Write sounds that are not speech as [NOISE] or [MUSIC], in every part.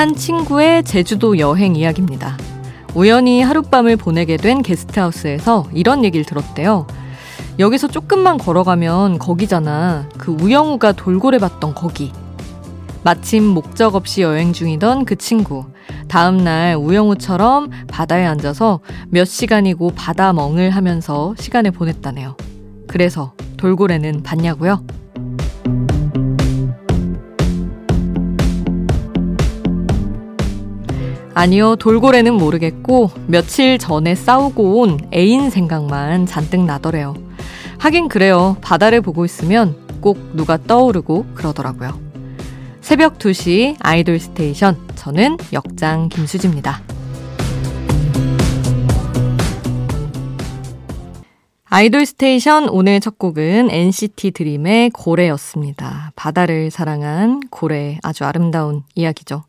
한 친구의 제주도 여행 이야기입니다. 우연히 하룻밤을 보내게 된 게스트하우스에서 이런 얘기를 들었대요. 여기서 조금만 걸어가면 거기잖아. 그 우영우가 돌고래 봤던 거기. 마침 목적 없이 여행 중이던 그 친구. 다음날 우영우처럼 바다에 앉아서 몇 시간이고 바다 멍을 하면서 시간을 보냈다네요. 그래서 돌고래는 봤냐고요? 아니요, 돌고래는 모르겠고 며칠 전에 싸우고 온 애인 생각만 잔뜩 나더래요. 하긴 그래요. 바다를 보고 있으면 꼭 누가 떠오르고 그러더라고요. 새벽 2시 아이돌 스테이션. 저는 역장 김수지입니다. 아이돌 스테이션 오늘 첫 곡은 NCT 드림의 고래였습니다. 바다를 사랑한 고래 아주 아름다운 이야기죠.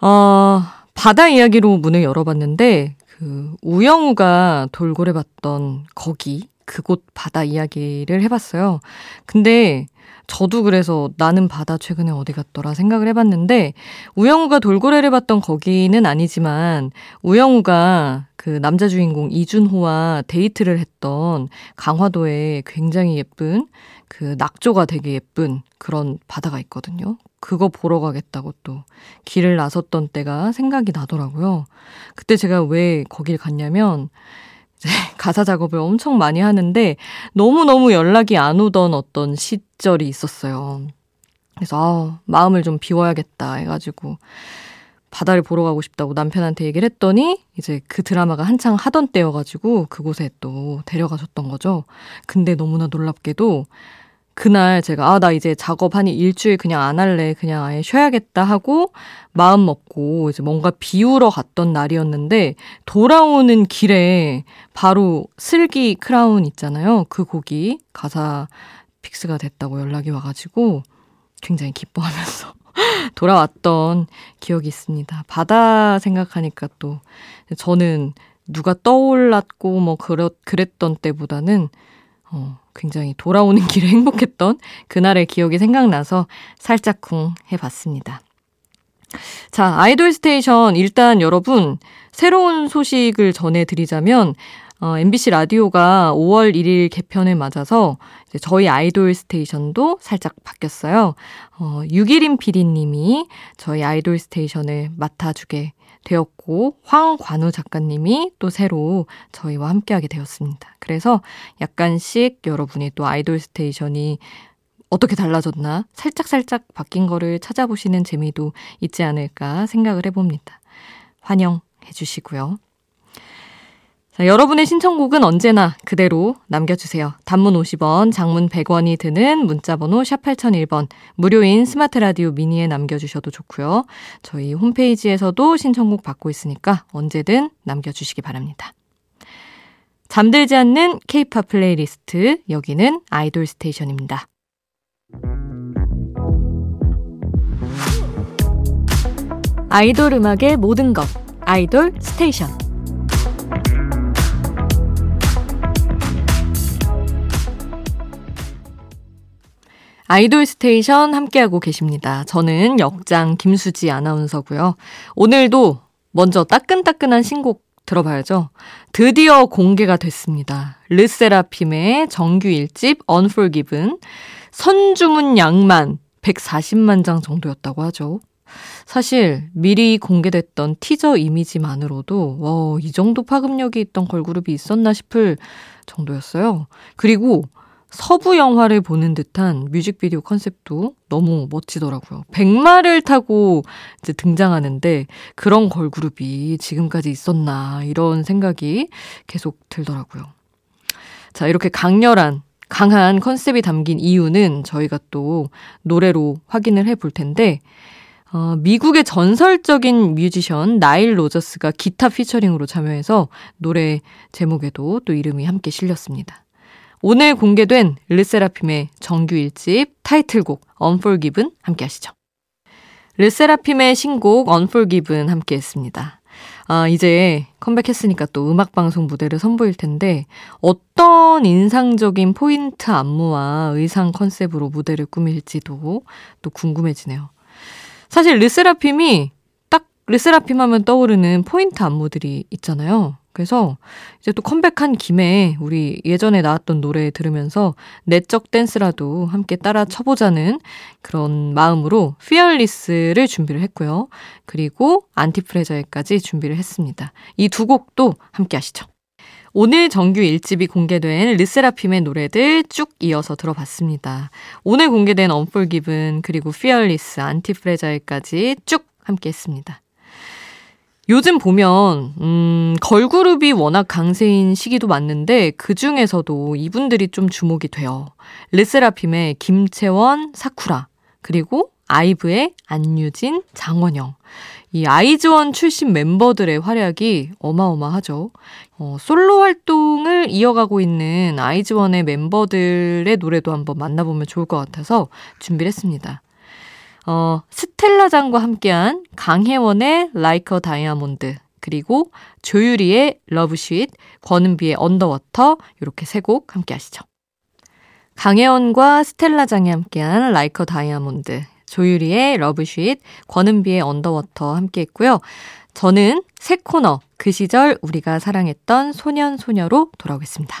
어, 바다 이야기로 문을 열어봤는데 그 우영우가 돌고래 봤던 거기 그곳 바다 이야기를 해봤어요. 근데 저도 그래서 나는 바다 최근에 어디 갔더라 생각을 해봤는데 우영우가 돌고래를 봤던 거기는 아니지만 우영우가 그 남자 주인공 이준호와 데이트를 했던 강화도에 굉장히 예쁜 그 낙조가 되게 예쁜 그런 바다가 있거든요. 그거 보러 가겠다고 또 길을 나섰던 때가 생각이 나더라고요. 그때 제가 왜 거길 갔냐면 가사 작업을 엄청 많이 하는데 너무너무 연락이 안 오던 어떤 시절이 있었어요. 그래서 아, 마음을 좀 비워야겠다 해가지고 바다를 보러 가고 싶다고 남편한테 얘기를 했더니 이제 그 드라마가 한창 하던 때여가지고 그곳에 또 데려가셨던 거죠. 근데 너무나 놀랍게도 그날 제가 아 나 이제 작업 한 일주일 그냥 안 할래. 그냥 아예 쉬어야겠다 하고 마음 먹고 이제 뭔가 비우러 갔던 날이었는데 돌아오는 길에 바로 슬기 크라운 있잖아요. 그 곡이 가사 fix가 됐다고 연락이 와가지고 굉장히 기뻐하면서 [LAUGHS] 돌아왔던 기억이 있습니다. 바다 생각하니까 또 저는 누가 떠올랐고 뭐 그랬, 그랬던 때보다는 어, 굉장히 돌아오는 [LAUGHS] 길에 행복했던 그날의 기억이 생각나서 살짝쿵 해봤습니다. 자, 아이돌 스테이션 일단 여러분 새로운 소식을 전해드리자면 어, MBC 라디오가 5월 1일 개편을 맞아서 저희 아이돌 스테이션도 살짝 바뀌었어요. 어, 6일인 PD님이 저희 아이돌 스테이션을 맡아주게 되었고 황관우 작가님이 또 새로 저희와 함께하게 되었습니다. 그래서 약간씩 여러분이 또 아이돌 스테이션이 어떻게 달라졌나 살짝살짝 바뀐 거를 찾아보시는 재미도 있지 않을까 생각을 해봅니다. 환영해 주시고요. 자, 여러분의 신청곡은 언제나 그대로 남겨주세요. 단문 50원, 장문 100원이 드는 문자번호 샵 8001번, 무료인 스마트 라디오 미니에 남겨주셔도 좋고요. 저희 홈페이지에서도 신청곡 받고 있으니까 언제든 남겨주시기 바랍니다. 잠들지 않는 케이팝 플레이리스트, 여기는 아이돌 스테이션입니다. 아이돌 음악의 모든 것, 아이돌 스테이션. 아이돌 스테이션 함께하고 계십니다. 저는 역장 김수지 아나운서고요. 오늘도 먼저 따끈따끈한 신곡 들어봐야죠. 드디어 공개가 됐습니다. 르세라핌의 정규 1집 Unforgiven 선주문 양만 140만 장 정도였다고 하죠. 사실 미리 공개됐던 티저 이미지만으로도 와, 이 정도 파급력이 있던 걸그룹이 있었나 싶을 정도였어요. 그리고 서부 영화를 보는 듯한 뮤직비디오 컨셉도 너무 멋지더라고요. 백마를 타고 이제 등장하는데 그런 걸그룹이 지금까지 있었나 이런 생각이 계속 들더라고요. 자, 이렇게 강렬한 강한 컨셉이 담긴 이유는 저희가 또 노래로 확인을 해 볼 텐데 어, 미국의 전설적인 뮤지션 나일 로저스가 기타 피처링으로 참여해서 노래 제목에도 또 이름이 함께 실렸습니다. 오늘 공개된 르세라핌의 정규 1집 타이틀곡 Unforgiven 함께 하시죠. 르세라핌의 신곡 Unforgiven 함께 했습니다. 아, 이제 컴백했으니까 또 음악방송 무대를 선보일 텐데 어떤 인상적인 포인트 안무와 의상 컨셉으로 무대를 꾸밀지도 또 궁금해지네요. 사실 르세라핌이 딱 르세라핌 하면 떠오르는 포인트 안무들이 있잖아요. 그래서 이제 또 컴백한 김에 우리 예전에 나왔던 노래 들으면서 내적 댄스라도 함께 따라 쳐보자는 그런 마음으로 FEARLESS를 준비를 했고요. 그리고 ANTIFRAGILE까지 준비를 했습니다. 이 두 곡도 함께 하시죠. 오늘 정규 1집이 공개된 르세라핌의 노래들 쭉 이어서 들어봤습니다. 오늘 공개된 UNFORGIVEN 그리고 FEARLESS, ANTIFRAGILE까지 쭉 함께 했습니다. 요즘 보면 음, 걸그룹이 워낙 강세인 시기도 맞는데 그 중에서도 이분들이 좀 주목이 돼요. 르세라핌의 김채원, 사쿠라 그리고 아이브의 안유진, 장원영. 이 아이즈원 출신 멤버들의 활약이 어마어마하죠. 어, 솔로 활동을 이어가고 있는 아이즈원의 멤버들의 노래도 한번 만나보면 좋을 것 같아서 준비를 했습니다. 어, 스텔라장과 함께한 강혜원의 Like a Diamond, 그리고 조유리의 러브쉿, 권은비의 Underwater, 이렇게 세 곡 함께 하시죠. 강혜원과 스텔라장이 함께한 a Diamond, 조유리의 Love Shhh, 권은비의 Underwater 함께 했고요. 저는 새 코너, 그 시절 우리가 사랑했던 소년, 소녀로 돌아오겠습니다.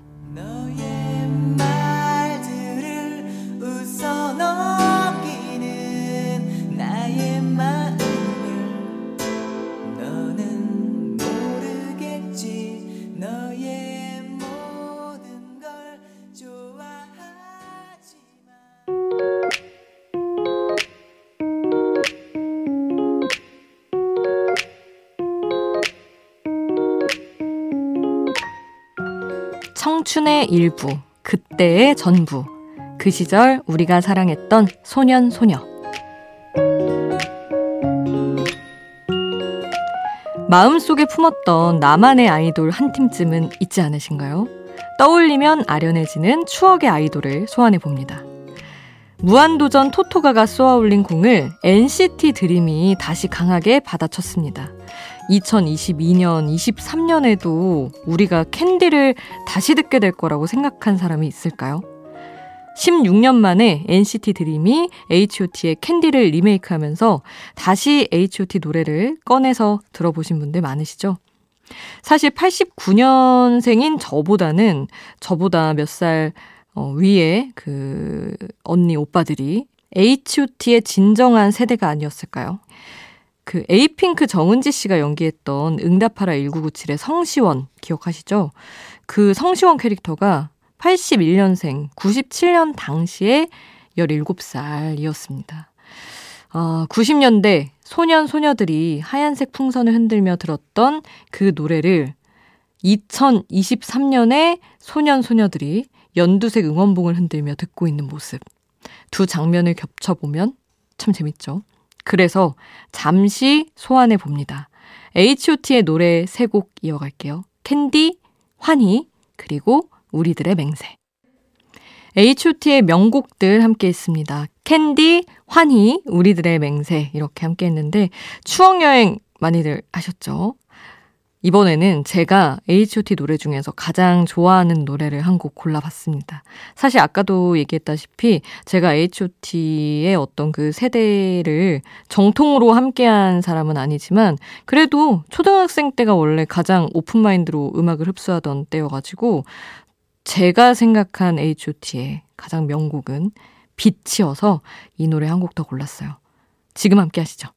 청춘의 일부, 그때의 전부. 그 시절 우리가 사랑했던 소년, 소녀. 마음속에 품었던 나만의 아이돌 한 팀쯤은 있지 않으신가요? 떠올리면 아련해지는 추억의 아이돌을 소환해 봅니다. 무한도전 토토가가 쏘아올린 공을 NCT 드림이 다시 강하게 받아쳤습니다. 2022년, 23년에도 우리가 캔디를 다시 듣게 될 거라고 생각한 사람이 있을까요? 16년 만에 NCT 드림이 H.O.T의 캔디를 리메이크하면서 다시 H.O.T 노래를 꺼내서 들어보신 분들 많으시죠? 사실 89년생인 저보다는 저보다 몇 살 어, 위에 그 언니 오빠들이 H.O.T의 진정한 세대가 아니었을까요? 그 에이핑크 정은지 씨가 연기했던 응답하라 1997의 성시원 기억하시죠? 그 성시원 캐릭터가 81년생, 97년 당시에 17살이었습니다. 어, 90년대 소년, 소녀들이 하얀색 풍선을 흔들며 들었던 그 노래를 2023년에 소년, 소녀들이 연두색 응원봉을 흔들며 듣고 있는 모습. 두 장면을 겹쳐보면 참 재밌죠. 그래서 잠시 소환해 봅니다. H.O.T의 노래 세 곡 이어갈게요. 캔디, 환희, 그리고 우리들의 맹세. H.O.T의 명곡들 함께 했습니다. 캔디, 환희, 우리들의 맹세 이렇게 함께 했는데 추억여행 많이들 하셨죠? 이번에는 제가 H.O.T 노래 중에서 가장 좋아하는 노래를 한 곡 골라봤습니다. 사실 아까도 얘기했다시피 제가 H.O.T의 어떤 그 세대를 정통으로 함께한 사람은 아니지만 그래도 초등학생 때가 원래 가장 오픈마인드로 음악을 흡수하던 때여가지고 제가 생각한 H.O.T의 가장 명곡은 빛이어서 이 노래 한 곡 더 골랐어요. 지금 함께 하시죠.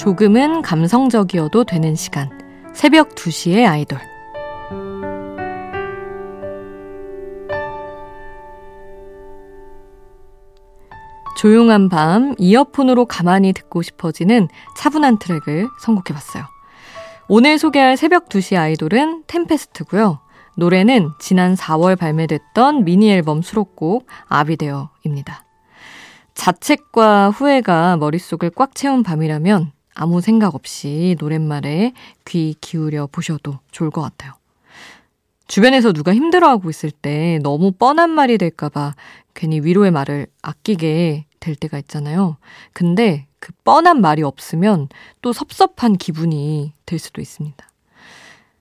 조금은 감성적이어도 되는 시간. 새벽 2시의 아이돌. 조용한 밤 이어폰으로 가만히 듣고 싶어지는 차분한 트랙을 선곡해 봤어요. 오늘 소개할 새벽 2시 아이돌은 템페스트고요. 노래는 지난 4월 발매됐던 미니 앨범 수록곡 아비데어입니다. 자책과 후회가 머릿속을 꽉 채운 밤이라면 아무 생각 없이 노랫말에 귀 기울여 보셔도 좋을 것 같아요. 주변에서 누가 힘들어하고 있을 때 너무 뻔한 말이 될까봐 괜히 위로의 말을 아끼게 될 때가 있잖아요. 근데 그 뻔한 말이 없으면 또 섭섭한 기분이 될 수도 있습니다.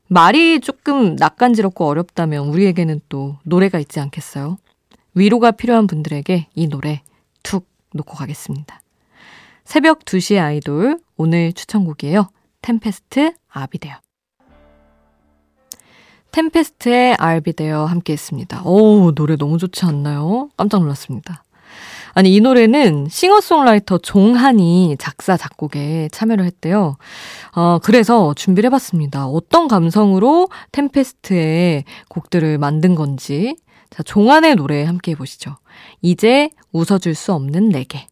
말이 조금 낯간지럽고 어렵다면 우리에게는 또 노래가 있지 않겠어요? 위로가 필요한 분들에게 이 노래 툭 놓고 가겠습니다. 새벽 2시의 아이돌 오늘 추천곡이에요. 템페스트 아비데어. 템페스트의 알비데어 함께 했습니다. 오, 노래 너무 좋지 않나요? 깜짝 놀랐습니다. 아니, 이 노래는 싱어송라이터 종한이 작사, 작곡에 참여를 했대요. 어, 그래서 준비를 해봤습니다. 어떤 감성으로 템페스트의 곡들을 만든 건지. 자, 종한의 노래 함께 해보시죠. 이제 웃어줄 수 없는 내게.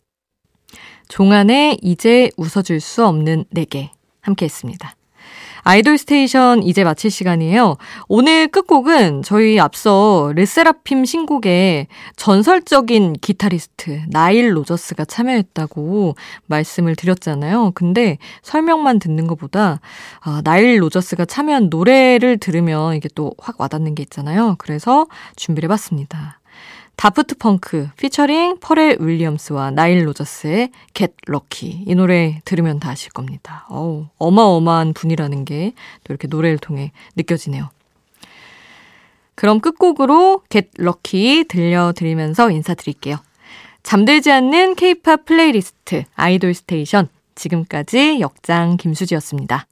종한의 이제 웃어줄 수 없는 내게. 함께 했습니다. 아이돌 스테이션 이제 마칠 시간이에요. 오늘 끝곡은 저희 앞서 르세라핌 신곡에 전설적인 기타리스트 나일 로저스가 참여했다고 말씀을 드렸잖아요. 근데 설명만 듣는 것보다 아, 나일 로저스가 참여한 노래를 들으면 이게 또 확 와닿는 게 있잖아요. 그래서 준비를 해봤습니다. 다프트 펑크 피처링 퍼렐 윌리엄스와 나일 로저스의 Get Lucky 이 노래 들으면 다 아실 겁니다. 어우, 어마어마한 분이라는 게 또 이렇게 노래를 통해 느껴지네요. 그럼 끝곡으로 Get Lucky 들려드리면서 인사드릴게요. 잠들지 않는 케이팝 플레이리스트 아이돌 스테이션 지금까지 역장 김수지였습니다.